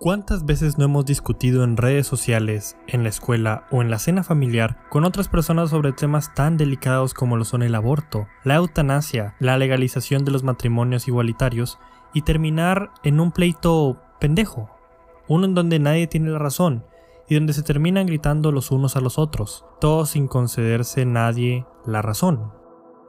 ¿Cuántas veces no hemos discutido en redes sociales, en la escuela o en la cena familiar con otras personas sobre temas tan delicados como lo son el aborto, la eutanasia, la legalización de los matrimonios igualitarios y terminar en un pleito pendejo? Uno en donde nadie tiene la razón y donde se terminan gritando los unos a los otros, todos sin concederse nadie la razón.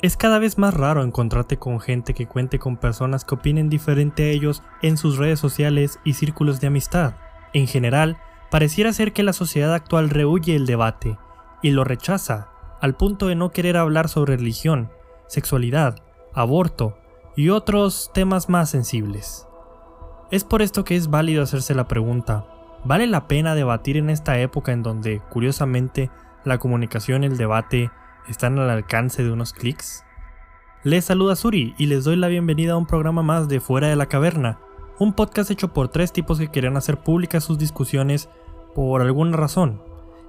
Es cada vez más raro encontrarte con gente que cuente con personas que opinen diferente a ellos en sus redes sociales y círculos de amistad. En general, pareciera ser que la sociedad actual rehuye el debate y lo rechaza, al punto de no querer hablar sobre religión, sexualidad, aborto y otros temas más sensibles. Es por esto que es válido hacerse la pregunta, ¿vale la pena debatir en esta época en donde, curiosamente, la comunicación y el debate están al alcance de unos clics? Les saluda Suri y les doy la bienvenida a un programa más de Fuera de la Caverna, un podcast hecho por tres tipos que quieren hacer públicas sus discusiones por alguna razón.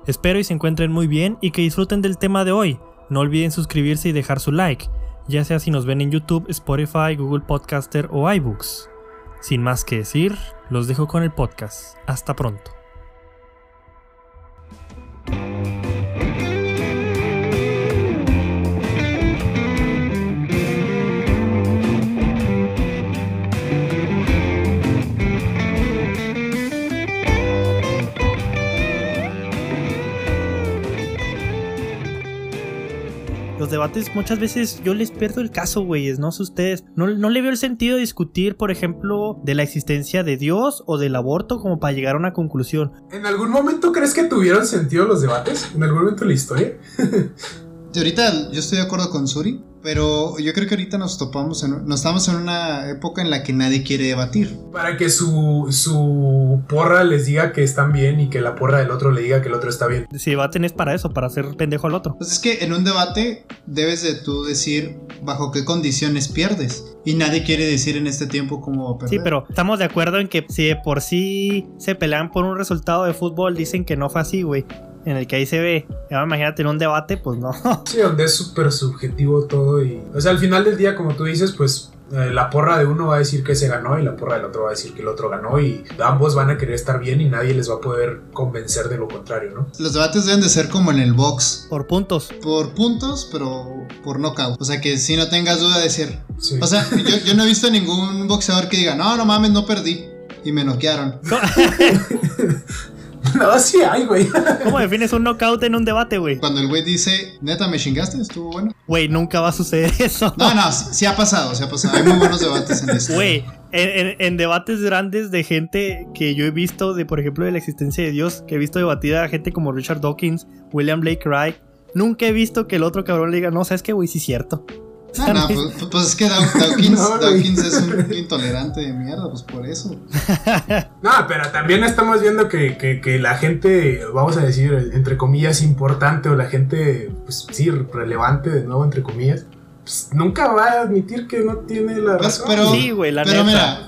Espero y se encuentren muy bien y que disfruten del tema de hoy. No olviden suscribirse y dejar su like, ya sea si nos ven en YouTube, Spotify, Google Podcaster o iBooks. Sin más que decir, los dejo con el podcast. Hasta pronto. Debates muchas veces yo les pierdo el caso, güeyes, no sé ustedes. No, no le veo el sentido de discutir, por ejemplo, de la existencia de Dios o del aborto como para llegar a una conclusión. ¿En algún momento crees que tuvieron sentido los debates? ¿En algún momento de la historia? De ahorita yo estoy de acuerdo con Suri, pero yo creo que ahorita nos topamos en, nos estamos en una época en la que nadie quiere debatir. Para que su, su porra les diga que están bien y que la porra del otro le diga que el otro está bien. Si debaten es para eso, para hacer pendejo al otro. Pues es que en un debate debes de tú decir bajo qué condiciones pierdes. Y nadie quiere decir en este tiempo cómo perder. Sí, pero estamos de acuerdo en que si de por sí se pelean por un resultado de fútbol, dicen que no fue así, güey en el que ahí se ve. Imagínate en un debate, pues no. Sí, donde es súper subjetivo todo y... O sea, al final del día, como tú dices, pues eh, la porra de uno va a decir que se ganó y la porra del otro va a decir que el otro ganó y ambos van a querer estar bien y nadie les va a poder convencer de lo contrario, ¿no? Los debates deben de ser como en el box. Por puntos. Por puntos, pero por knockout. O sea, que si no tengas duda de decir... O sea, yo, yo no he visto ningún boxeador que diga, no, no mames, no perdí. Y me noquearon. No, sí hay, güey. ¿Cómo defines un knockout en un debate, güey? Cuando el güey dice, neta, me chingaste, estuvo bueno. Güey, nunca va a suceder eso. No, no, sí, ha pasado, sí ha pasado. Hay muy buenos debates en esto. Güey, en, debates grandes de gente que yo he visto, de por ejemplo, de la existencia de Dios, que he visto debatida a gente como Richard Dawkins, William Blake Wright, nunca he visto que el otro cabrón le diga, no, sabes que, güey, sí es cierto. No, no, pues, pues, es que Dawkins, es un intolerante de mierda, pues por eso. No, pero también estamos viendo que, que, la gente, vamos a decir, entre comillas, importante o la gente, pues sí, relevante, de nuevo, entre comillas, pues nunca va a admitir que no tiene la pues, razón. Pero, sí, güey, la pero mira,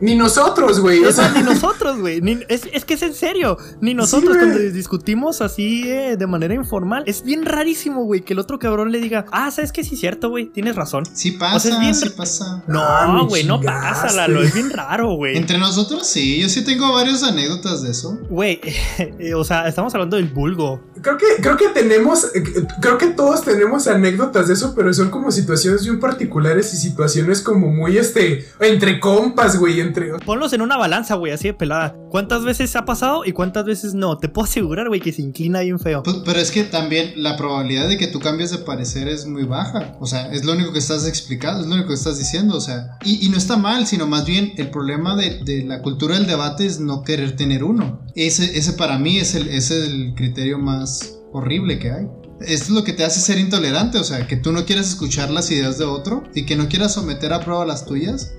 ni nosotros, güey. O sea, ni nosotros, güey. Es, que es en serio. Ni nosotros cuando discutimos así eh, de manera informal. Es bien rarísimo, güey, que el otro cabrón le diga, ah, ¿sabes que sí es cierto, güey? Tienes razón. Sí pasa, sí pasa. No, ah, güey, no pasa, Lalo. Es bien raro, güey. Entre nosotros sí. Yo sí tengo varias anécdotas de eso. Güey, eh, o sea, estamos hablando del vulgo. Creo que, creo que tenemos, eh, creo que todos tenemos anécdotas de eso, pero son como situaciones bien particulares y situaciones como muy, este, entre compas, güey Ponlos en una balanza, güey, así de pelada. ¿Cuántas veces ha pasado y cuántas veces no? Te puedo asegurar, güey, que se inclina bien feo. Pues, pero es que también la probabilidad de que tú cambies de parecer es muy baja. O sea, es lo único que estás explicando, es lo único que estás diciendo. O sea, y, no está mal, sino más bien el problema de, la cultura del debate es no querer tener uno. Ese, ese para mí es el, es el criterio más horrible que hay. Esto es lo que te hace ser intolerante, o sea, que tú no quieras escuchar las ideas de otro y que no quieras someter a prueba las tuyas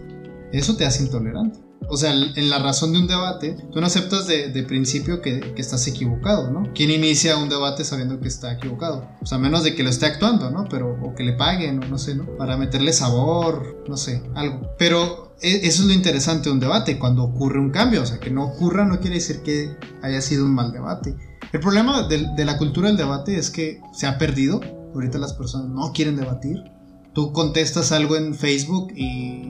eso te hace intolerante. O sea, en la razón de un debate, tú no aceptas de, principio que, estás equivocado, ¿no? ¿Quién inicia un debate sabiendo que está equivocado? O sea, menos de que lo esté actuando, ¿no? Pero, o que le paguen, o no sé, ¿no? Para meterle sabor, no sé, algo. Pero e, eso es lo interesante de un debate, cuando ocurre un cambio. O sea, que no ocurra no quiere decir que haya sido un mal debate. El problema de, de la cultura del debate es que se ha perdido. Ahorita las personas no quieren debatir tú contestas algo en Facebook y,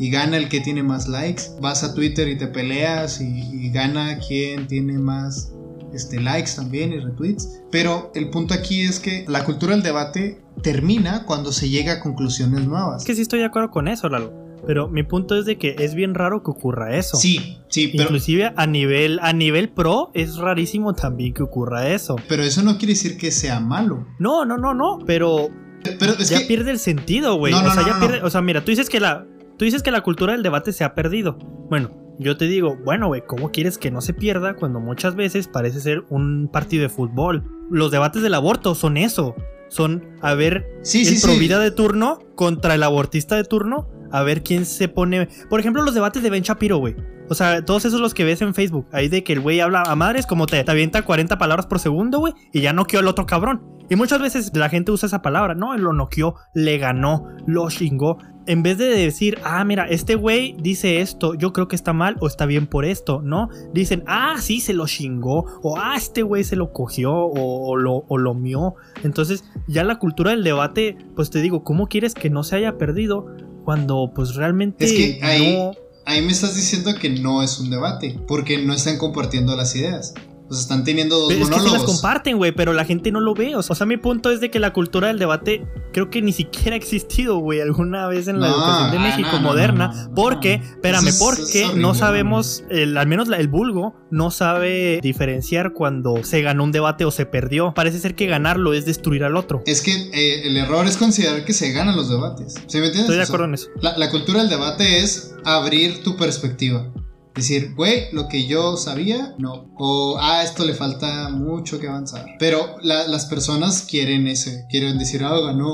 y gana el que tiene más likes. Vas a Twitter y te peleas y, y gana quien tiene más este, likes también y retweets. Pero el punto aquí es que la cultura del debate termina cuando se llega a conclusiones nuevas. Es que sí estoy de acuerdo con eso, Lalo. Pero mi punto es de que es bien raro que ocurra eso. Sí, sí, pero, Inclusive a nivel, a nivel pro es rarísimo también que ocurra eso. pero eso no quiere decir que sea malo. No, no, no, no. Pero Pero es ya que pierde el sentido, güey. No, no, o sea, no, ya no, pierde. no. O sea, mira, tú dices que la. Tú dices que la cultura del debate se ha perdido. Bueno, yo te digo, bueno, güey, ¿cómo quieres que no se pierda cuando muchas veces parece ser un partido de fútbol? Los debates del aborto son eso. Son a ver sí, el sí, sí. provida de turno contra el abortista de turno. A ver quién se pone. Por ejemplo, los debates de Ben Shapiro, güey. O sea, todos esos los que ves en Facebook. Ahí de que el güey habla a madres, como te, te avienta 40 palabras por segundo, güey. Y ya noqueó al otro cabrón. Y muchas veces la gente usa esa palabra. No, lo noqueó, le ganó, lo chingó. En vez de decir, ah, mira, este güey dice esto, yo creo que está mal o está bien por esto, ¿no? Dicen, ah, sí, se lo chingó. O ah, este güey se lo cogió o, o lo, o lo mió. Entonces, ya la cultura del debate, pues te digo, ¿cómo quieres que no se haya perdido? Cuando pues realmente Es que ahí- no... Ahí me estás diciendo que no es un debate, porque no están compartiendo las ideas. Sea, están teniendo dos Pero es que sí las monólogos. comparten, güey, pero la gente no lo ve. O sea, mi punto es de que la cultura del debate creo que ni siquiera ha existido, güey, alguna vez en la No, educación de México no, no, moderna. porque, espérame, es- porque es no sabemos, el- al menos la- el vulgo no sabe diferenciar cuando se ganó un debate o se perdió. Parece ser que ganarlo es destruir al otro. Es que eh, el error es considerar que se ganan los debates. ¿Sí me entiendes? Estoy de O sea, acuerdo en eso. La, la cultura del debate es abrir tu perspectiva. Decir, güey, lo que yo sabía, no. O, ah, esto le falta mucho que avanzar. Pero la- las personas quieren ese. Quieren decir, ah, ganó.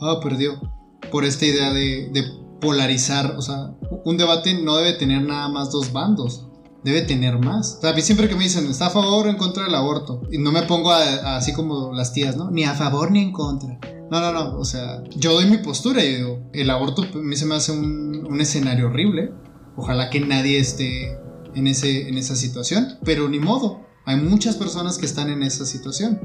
Ah, perdió. Por esta idea de, de polarizar. O sea, un debate no debe tener nada más dos bandos. Debe tener más. O sea, a mí siempre que me dicen, ¿está a favor o en contra del aborto? Y no me pongo a- a- así como las tías, ¿no? Ni a favor ni en contra. No, no, no. O sea, yo doy mi postura y digo, el aborto a mí se me hace un, un escenario horrible. Ojalá que nadie esté en, ese, en esa situación. Pero ni modo. Hay muchas personas que están en esa situación.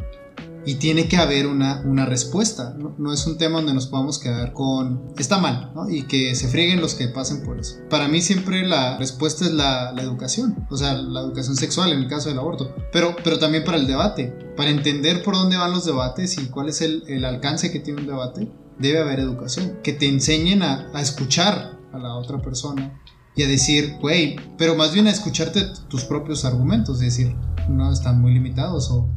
Y tiene que haber una, una respuesta. ¿no? No es un tema donde nos podamos quedar con está mal, ¿no? Y que se frieguen los que pasen por eso. Para mí siempre la respuesta es la, la educación. O sea, la educación sexual en el caso del aborto. Pero, pero también para el debate. Para entender por dónde van los debates y cuál es el, el alcance que tiene un debate, debe haber educación. Que te enseñen a, a escuchar a la otra persona. Y a decir, güey, pero más bien a escucharte tus propios argumentos. Decir, no, están muy limitados o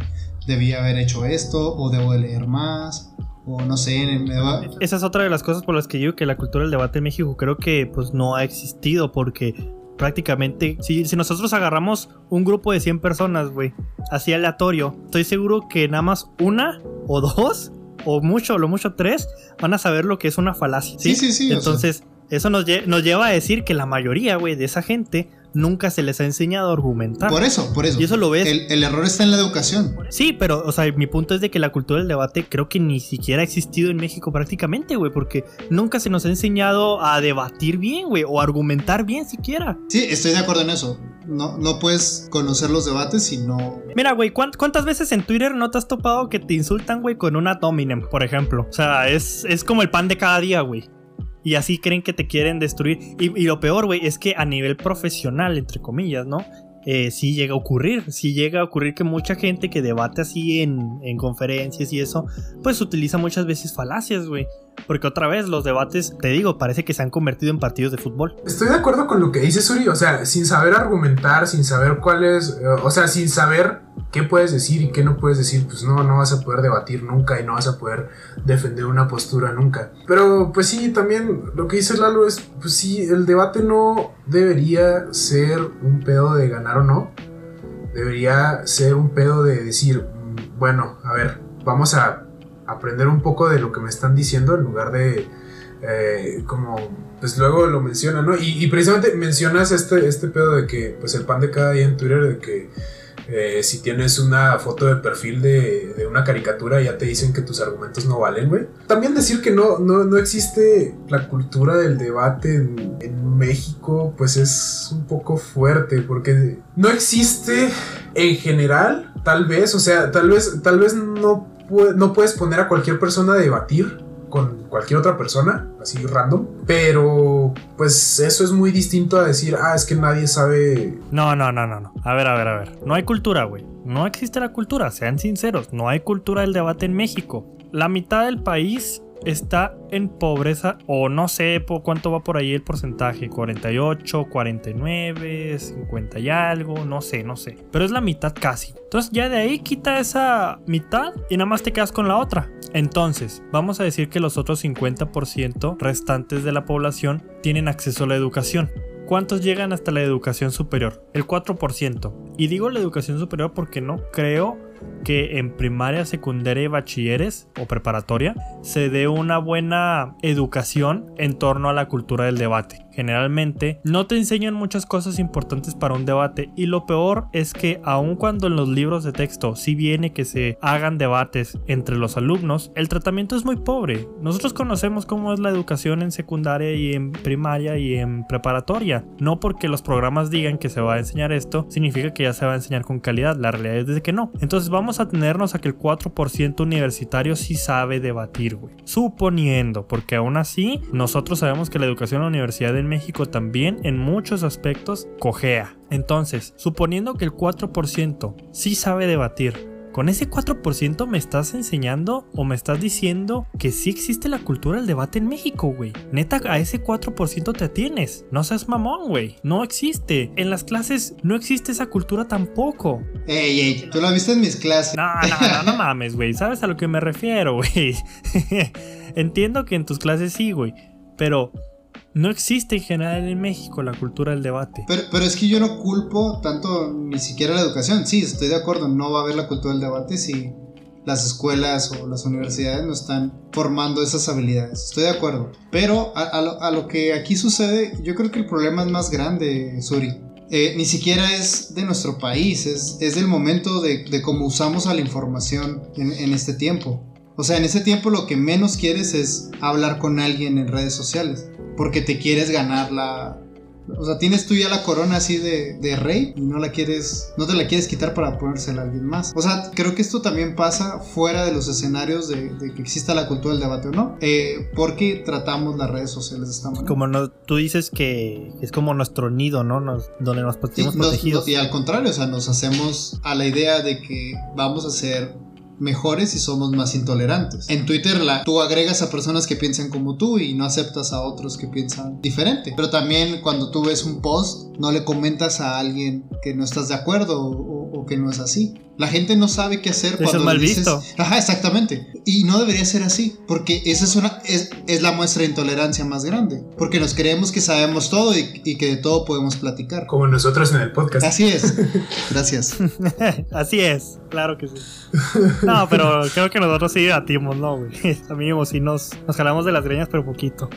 debía haber hecho esto o debo de leer más o no sé, me va- Esa es otra de las cosas por las que digo que la cultura del debate en México creo que pues no ha existido porque prácticamente si, si nosotros agarramos un grupo de 100 personas, güey, así aleatorio, estoy seguro que nada más una o dos o mucho, lo mucho tres van a saber lo que es una falacia. Sí, sí, sí, o Entonces, eso nos, lle- nos lleva a decir que la mayoría, güey, de esa gente nunca se les ha enseñado a argumentar. Por eso, por eso. Y eso lo ves. El, el error está en la educación. Sí, pero, o sea, mi punto es de que la cultura del debate creo que ni siquiera ha existido en México prácticamente, güey, porque nunca se nos ha enseñado a debatir bien, güey, o argumentar bien siquiera. Sí, estoy de acuerdo en eso. No, no puedes conocer los debates si no... Mira, güey, ¿cuánt- ¿cuántas veces en Twitter no te has topado que te insultan, güey, con una dominem, por ejemplo? O sea, es, es como el pan de cada día, güey. Y así creen que te quieren destruir. Y, y lo peor, güey, es que a nivel profesional, entre comillas, ¿no? Eh, sí llega a ocurrir, sí llega a ocurrir que mucha gente que debate así en, en conferencias y eso, pues utiliza muchas veces falacias, güey. Porque otra vez los debates, te digo, parece que se han convertido en partidos de fútbol. Estoy de acuerdo con lo que dice Suri, o sea, sin saber argumentar, sin saber cuál es, eh, o sea, sin saber qué puedes decir y qué no puedes decir, pues no, no vas a poder debatir nunca y no vas a poder defender una postura nunca. Pero pues sí, también lo que dice Lalo es, pues sí, el debate no debería ser un pedo de ganar o no, debería ser un pedo de decir, mm, bueno, a ver, vamos a aprender un poco de lo que me están diciendo en lugar de eh, como pues luego lo menciona, ¿no? Y, precisamente mencionas este, este pedo de que pues el pan de cada día en Twitter de que eh, si tienes una foto de perfil de, de una caricatura ya te dicen que tus argumentos no valen, güey. También decir que no, no, no existe la cultura del debate en, en México pues es un poco fuerte porque no existe en general, tal vez, o sea, tal vez, tal vez no, no puedes poner a cualquier persona a debatir con cualquier otra persona, así random, pero pues eso es muy distinto a decir, ah, es que nadie sabe... No, no, no, no, no. A ver, a ver, a ver. No hay cultura, güey. No existe la cultura, sean sinceros. No hay cultura del debate en México. La mitad del país está en pobreza o no sé por cuánto va por ahí el porcentaje, 48, 49, 50 y algo, no sé, no sé, pero es la mitad casi. Entonces ya de ahí quita esa mitad y nada más te quedas con la otra. Entonces, vamos a decir que los otros 50% restantes de la población tienen acceso a la educación. ¿Cuántos llegan hasta la educación superior? El 4%. Y digo la educación superior porque no creo que en primaria, secundaria y bachilleres o preparatoria se dé una buena educación en torno a la cultura del debate generalmente no te enseñan muchas cosas importantes para un debate y lo peor es que aun cuando en los libros de texto sí viene que se hagan debates entre los alumnos, el tratamiento es muy pobre. Nosotros conocemos cómo es la educación en secundaria y en primaria y en preparatoria. No porque los programas digan que se va a enseñar esto, significa que ya se va a enseñar con calidad. La realidad es de que no. Entonces vamos a tenernos a que el 4% universitario sí sabe debatir, güey. Suponiendo, porque aún así nosotros sabemos que la educación en la universidad en México también en muchos aspectos cojea. Entonces, suponiendo que el 4% sí sabe debatir, con ese 4% me estás enseñando o me estás diciendo que sí existe la cultura del debate en México, güey. Neta, a ese 4% te atienes. No seas mamón, güey. No existe. En las clases no existe esa cultura tampoco. Ey, ey, tú la viste en mis clases. No, no, no, no mames, güey. ¿Sabes a lo que me refiero, güey? Entiendo que en tus clases sí, güey. Pero no existe en general en México la cultura del debate. Pero, es que yo no culpo tanto ni siquiera la educación. Sí, estoy de acuerdo, no va a haber la cultura del debate si las escuelas o las universidades no están formando esas habilidades. Estoy de acuerdo. Pero a, lo, que aquí sucede, yo creo que el problema es más grande, Suri. Eh, ni siquiera es de nuestro país, es, es del momento de, cómo usamos la información en, en este tiempo. O sea, en ese tiempo lo que menos quieres es hablar con alguien en redes sociales porque te quieres ganar la... O sea, tienes tú ya la corona así de, de, rey y no la quieres, no te la quieres quitar para ponérsela a alguien más. O sea, creo que esto también pasa fuera de los escenarios de, que exista la cultura del debate o no, eh, porque tratamos las redes sociales de esta manera. Como no, tú dices que es como nuestro nido, ¿no? donde nos sentimos protegidos. y al contrario, o sea, nos hacemos a la idea de que vamos a ser mejores y somos más intolerantes. En Twitter la, tú agregas a personas que piensan como tú y no aceptas a otros que piensan diferente. Pero también cuando tú ves un post, no le comentas a alguien que no estás de acuerdo o, que no es así. La gente no sabe qué hacer cuando es mal visto. Ajá, exactamente. Y no debería ser así, porque esa es una es, es, la muestra de intolerancia más grande, porque nos creemos que sabemos todo y, y, que de todo podemos platicar. Como nosotros en el podcast. Así es. Gracias. así es, claro que sí. No, pero creo que nosotros sí debatimos, ¿no, güey? Amigos, sí nos, nos jalamos de las greñas, pero poquito.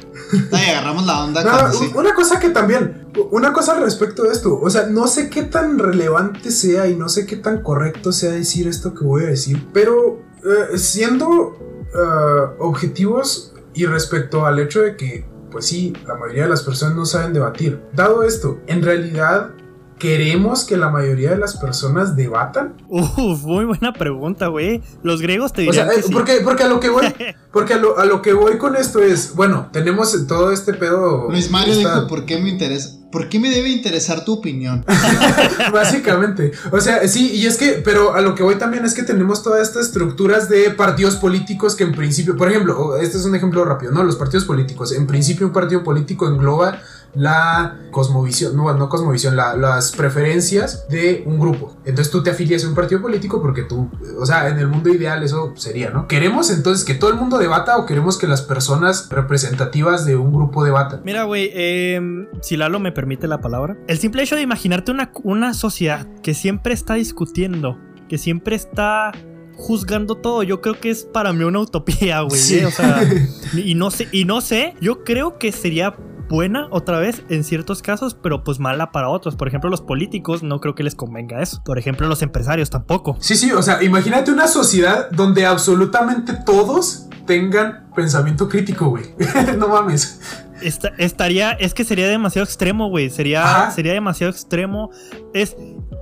Ay, agarramos la onda. No, Una cosa que también, una cosa al respecto de esto, o sea, no sé qué tan relevante sea y no sé qué tan correcto sea decir esto que voy a decir, pero eh, siendo uh, objetivos y respecto al hecho de que, pues sí, la mayoría de las personas no saben debatir. Dado esto, en realidad ¿Queremos que la mayoría de las personas debatan? Uf, muy buena pregunta, güey. Los griegos te dirían. O sea, porque, porque a lo que voy, porque a lo, que voy con esto es, bueno, tenemos todo este pedo. Luis Mario dijo, ¿por qué me interesa? ¿Por qué me debe interesar tu opinión? Básicamente. O sea, sí, y es que, pero a lo que voy también es que tenemos todas estas estructuras de partidos políticos que en principio, por ejemplo, este es un ejemplo rápido, ¿no? Los partidos políticos. En principio, un partido político engloba la cosmovisión, no, no cosmovisión, las preferencias de un grupo. Entonces tú te afilias a un partido político porque tú, o sea, en el mundo ideal eso sería, ¿no? ¿Queremos entonces que todo el mundo debata o queremos que las personas representativas de un grupo debatan? Mira, güey, em, si Lalo me permite la palabra, el simple hecho de imaginarte una, una sociedad que siempre está discutiendo, que siempre está juzgando todo. Yo creo que es para mí una utopía, güey. ¿eh? O sea, y no sé, y no sé, yo creo que sería buena otra vez en ciertos casos, pero pues mala para otros. Por ejemplo, los políticos no creo que les convenga eso. Por ejemplo, los empresarios tampoco. Sí, sí, o sea, imagínate una sociedad donde absolutamente todos tengan pensamiento crítico, güey. no mames. Estaría, es que sería demasiado extremo, güey. Sería, sería demasiado extremo. Es,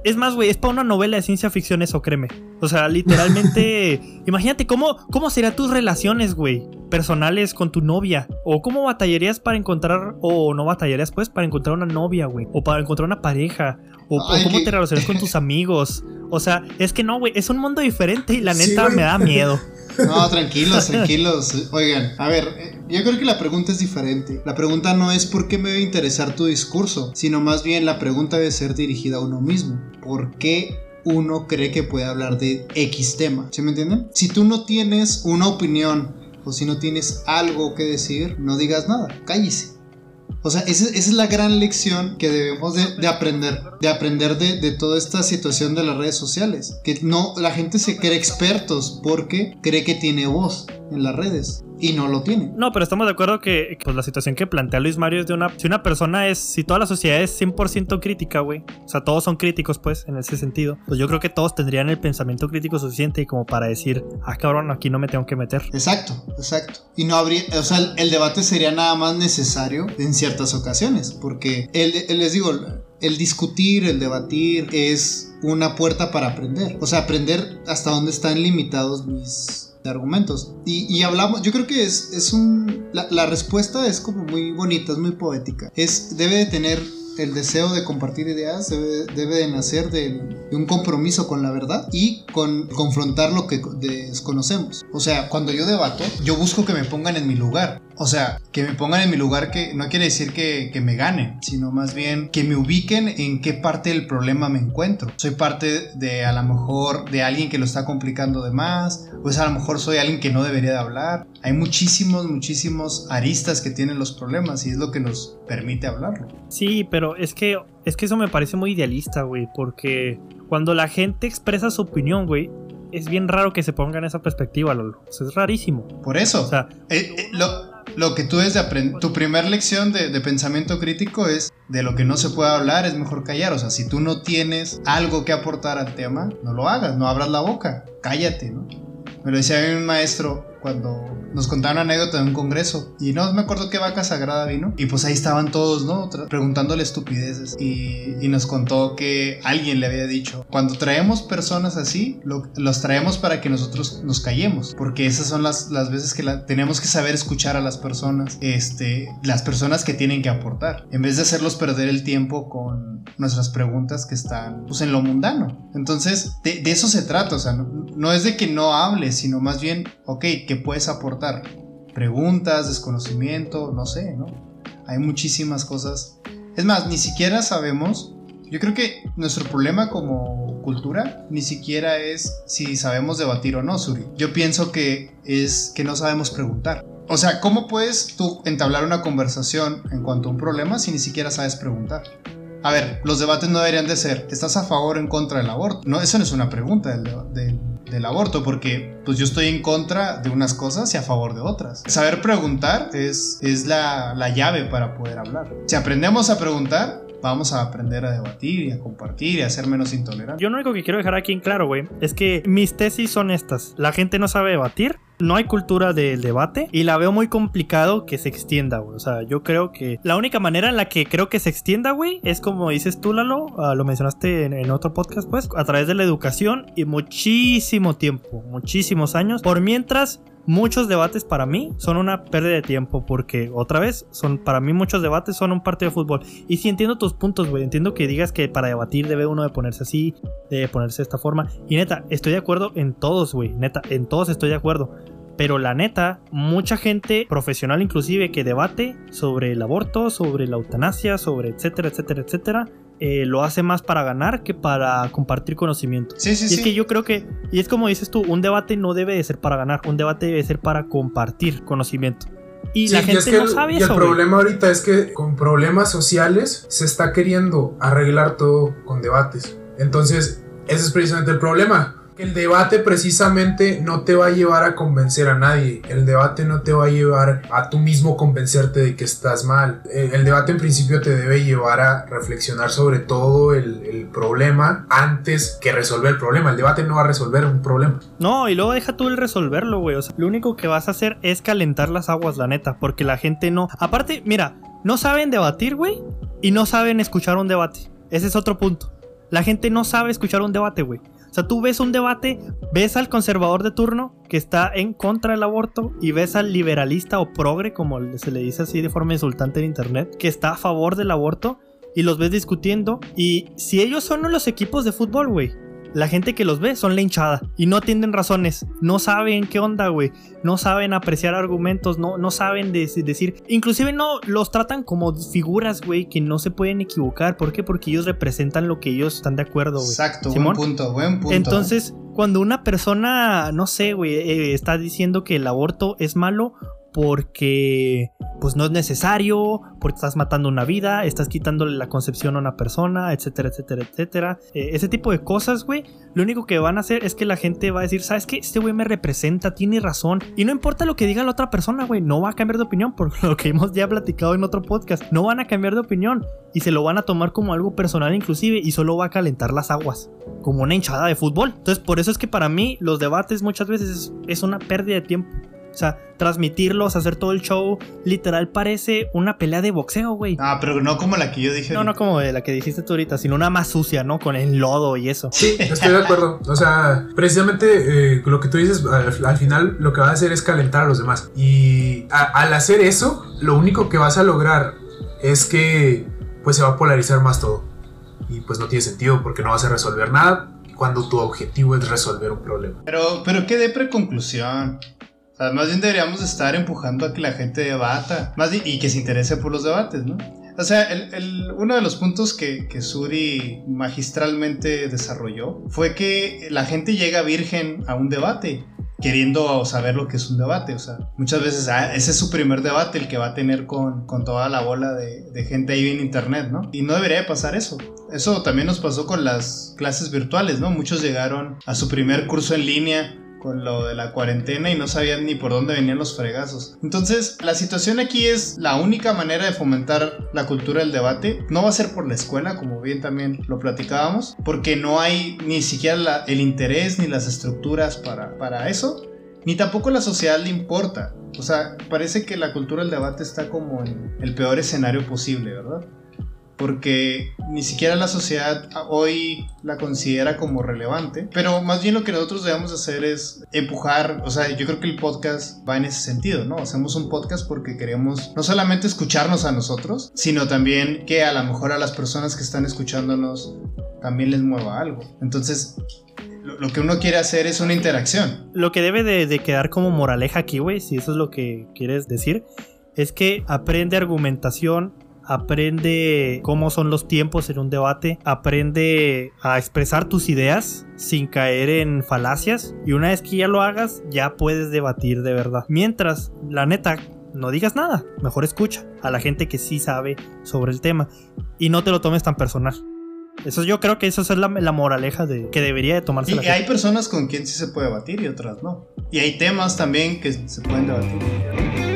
es más, güey, es para una novela de ciencia ficción eso, créeme. O sea, literalmente, imagínate cómo, cómo serían tus relaciones, güey, personales con tu novia. O cómo batallarías para encontrar, o no batallarías, pues, para encontrar una novia, güey. O para encontrar una pareja. O, cómo te relacionas con tus amigos. O sea, es que no, güey, es un mundo diferente y la neta me da miedo. No, tranquilos, tranquilos. Oigan, a ver, eh, yo creo que la pregunta es diferente. La pregunta no es por qué me debe interesar tu discurso, sino más bien la pregunta debe ser dirigida a uno mismo. ¿Por qué uno cree que puede hablar de X tema? ¿Sí me entienden? Si tú no tienes una opinión o si no tienes algo que decir, no digas nada, cállese. O sea, esa, es la gran lección que debemos de, aprender, de aprender de, de, toda esta situación de las redes sociales. Que no, la gente se cree expertos porque cree que tiene voz en las redes y no lo tiene. No, pero estamos de acuerdo que pues, la situación que plantea Luis Mario es de una. Si una persona es. Si toda la sociedad es 100% crítica, güey. O sea, todos son críticos, pues, en ese sentido. Pues yo creo que todos tendrían el pensamiento crítico suficiente y como para decir, ah, cabrón, aquí no me tengo que meter. Exacto, exacto. Y no habría. O sea, el, debate sería nada más necesario en ciertas ocasiones. Porque el, les digo, el discutir, el debatir es una puerta para aprender. O sea, aprender hasta dónde están limitados mis de argumentos. Y, hablamos, yo creo que es, es un... La, respuesta es como muy bonita, es muy poética. Es, debe de tener el deseo de compartir ideas debe, debe de nacer de, un compromiso con la verdad y con confrontar lo que desconocemos. O sea, cuando yo debato, yo busco que me pongan en mi lugar. O sea, que me pongan en mi lugar que no quiere decir que, que me ganen, sino más bien que me ubiquen en qué parte del problema me encuentro. Soy parte de a lo mejor de alguien que lo está complicando de más, pues a lo mejor soy alguien que no debería de hablar. Hay muchísimos, muchísimos aristas que tienen los problemas y es lo que nos permite hablarlo. Sí, pero es que, es que eso me parece muy idealista, güey, porque cuando la gente expresa su opinión, güey, es bien raro que se ponga en esa perspectiva, Lolo. es rarísimo. Por eso. O sea, eh, eh, lo, lo que tú es de aprender, tu primera lección de, de, pensamiento crítico es de lo que no se puede hablar es mejor callar. O sea, si tú no tienes algo que aportar al tema, no lo hagas, no abras la boca, cállate, ¿no? Me lo decía un maestro, cuando nos contaron una anécdota de un congreso y no me acuerdo qué vaca sagrada vino y pues ahí estaban todos, ¿no? Preguntándole estupideces y, y, nos contó que alguien le había dicho, cuando traemos personas así, los traemos para que nosotros nos callemos, porque esas son las, las veces que tenemos que saber escuchar a las personas, este, las personas que tienen que aportar, en vez de hacerlos perder el tiempo con nuestras preguntas que están pues en lo mundano. Entonces, de, eso se trata, o sea, no, no es de que no hables, sino más bien, ok, que puedes aportar? Preguntas, desconocimiento, no sé, ¿no? Hay muchísimas cosas. Es más, ni siquiera sabemos. Yo creo que nuestro problema como cultura ni siquiera es si sabemos debatir o no, Suri. Yo pienso que es que no sabemos preguntar. O sea, ¿cómo puedes tú entablar una conversación en cuanto a un problema si ni siquiera sabes preguntar? A ver, los debates no deberían de ser, ¿estás a favor o en contra del aborto? No, eso no es una pregunta del, del, del aborto, porque pues yo estoy en contra de unas cosas y a favor de otras. Saber preguntar es, es la, la llave para poder hablar. Si aprendemos a preguntar, vamos a aprender a debatir y a compartir y a ser menos intolerantes. Yo lo único que quiero dejar aquí en claro, güey, es que mis tesis son estas. La gente no sabe debatir, no hay cultura del debate y la veo muy complicado que se extienda, güey. O sea, yo creo que la única manera en la que creo que se extienda, güey, es como dices tú, Lalo, ah, lo mencionaste en, en, otro podcast, pues, a través de la educación y muchísimo tiempo, muchísimos años. Por mientras muchos debates para mí son una pérdida de tiempo porque otra vez son para mí muchos debates son un partido de fútbol. Y si entiendo tus puntos güey. Entiendo que digas que para debatir debe uno de ponerse así de ponerse de esta forma. Y neta estoy de acuerdo en todos güey. Neta en todos estoy de acuerdo. Pero la neta, mucha gente profesional inclusive que debate sobre el aborto, sobre la eutanasia, sobre etcétera, etcétera, etcétera, eh, lo hace más para ganar que para compartir conocimiento. Sí, sí, y es que yo creo que, y es como dices tú, un debate no debe de ser para ganar, un debate debe ser para compartir conocimiento. Y la gente no sabe y eso. El problema ahorita es que con problemas sociales se está queriendo arreglar todo con debates. Entonces, ese es precisamente el problema El debate precisamente no te va a llevar a convencer a nadie. El debate no te va a llevar a tú mismo convencerte de que estás mal. El, el debate en principio te debe llevar a reflexionar sobre todo el, el, problema antes que resolver el problema. El debate no va a resolver un problema. No, y luego deja tú el resolverlo, güey. O sea, lo único que vas a hacer es calentar las aguas, la neta. Porque la gente no... Aparte, mira, no saben debatir, güey. Y no saben escuchar un debate. Ese es otro punto. La gente no sabe escuchar un debate, güey. O sea, tú ves un debate, ves al conservador de turno que está en contra del aborto y ves al liberalista o progre, como se le dice así de forma insultante en internet, que está a favor del aborto y los ves discutiendo. Y si ellos son los equipos de fútbol, güey, la gente que los ve son la hinchada y no atienden razones, no saben qué onda, güey, no saben apreciar argumentos, no, no saben decir, inclusive no los tratan como figuras, güey, que no se pueden equivocar, ¿por qué? Porque ellos representan lo que ellos están de acuerdo, güey. Exacto, buen punto, buen punto. Entonces, cuando una persona, no sé, güey, eh, está diciendo que el aborto es malo, porque pues no es necesario, porque estás matando una vida, estás quitándole la concepción a una persona, etcétera, etcétera, etcétera. Eh, ese tipo de cosas, güey, lo único que van a hacer es que la gente va a decir, ¿sabes qué? Este güey me representa, tiene razón. Y no importa lo que diga la otra persona, güey, no va a cambiar de opinión, por lo que hemos ya platicado en otro podcast. No van a cambiar de opinión y se lo van a tomar como algo personal inclusive y solo va a calentar las aguas, como una hinchada de fútbol. Entonces por eso es que para mí los debates muchas veces es, es una pérdida de tiempo. O sea, transmitirlos, hacer todo el show, literal parece una pelea de boxeo, güey. Ah, pero no como la que yo dije. No, no como la que dijiste tú ahorita, sino una más sucia, ¿no? Con el lodo y eso. Sí, estoy de acuerdo. O sea, precisamente eh, lo que tú dices, al, final lo que va a hacer es calentar a los demás. Y al hacer eso, lo único que vas a lograr es que pues se va a polarizar más todo. Y pues no tiene sentido porque no vas a resolver nada cuando tu objetivo es resolver un problema. Pero, pero qué de preconclusión más bien deberíamos estar empujando a que la gente debata más y que se interese por los debates, ¿no? O sea, el, uno de los puntos que, que, Suri magistralmente desarrolló fue que la gente llega virgen a un debate, queriendo saber lo que es un debate. O sea, muchas veces ah, ese es su primer debate, el que va a tener con, con toda la bola de, de, gente ahí en internet, ¿no? Y no debería pasar eso. Eso también nos pasó con las clases virtuales, ¿no? Muchos llegaron a su primer curso en línea con lo de la cuarentena y no sabían ni por dónde venían los fregazos. Entonces, la situación aquí es la única manera de fomentar la cultura del debate. No va a ser por la escuela, como bien también lo platicábamos, porque no hay ni siquiera el interés ni las estructuras para, para eso. Ni tampoco la sociedad le importa. O sea, parece que la cultura del debate está como en el peor escenario posible, ¿verdad? Porque ni siquiera la sociedad hoy la considera como relevante, pero más bien lo que nosotros debemos hacer es empujar, o sea, yo creo que el podcast va en ese sentido, ¿no? Hacemos un podcast porque queremos no solamente escucharnos a nosotros, sino también que a lo mejor a las personas que están escuchándonos también les mueva algo. Entonces, lo, que uno quiere hacer es una interacción. Lo que debe de, quedar como moraleja aquí, güey, si eso es lo que quieres decir, es que aprende argumentación aprende cómo son los tiempos en un debate, aprende a expresar tus ideas sin caer en falacias y una vez que ya lo hagas ya puedes debatir de verdad. Mientras, la neta, no digas nada, mejor escucha a la gente que sí sabe sobre el tema y no te lo tomes tan personal. Eso yo creo que eso es la, moraleja de que debería de tomarse. Y hay personas con quien sí se puede debatir y otras no. Y hay temas también que se pueden debatir.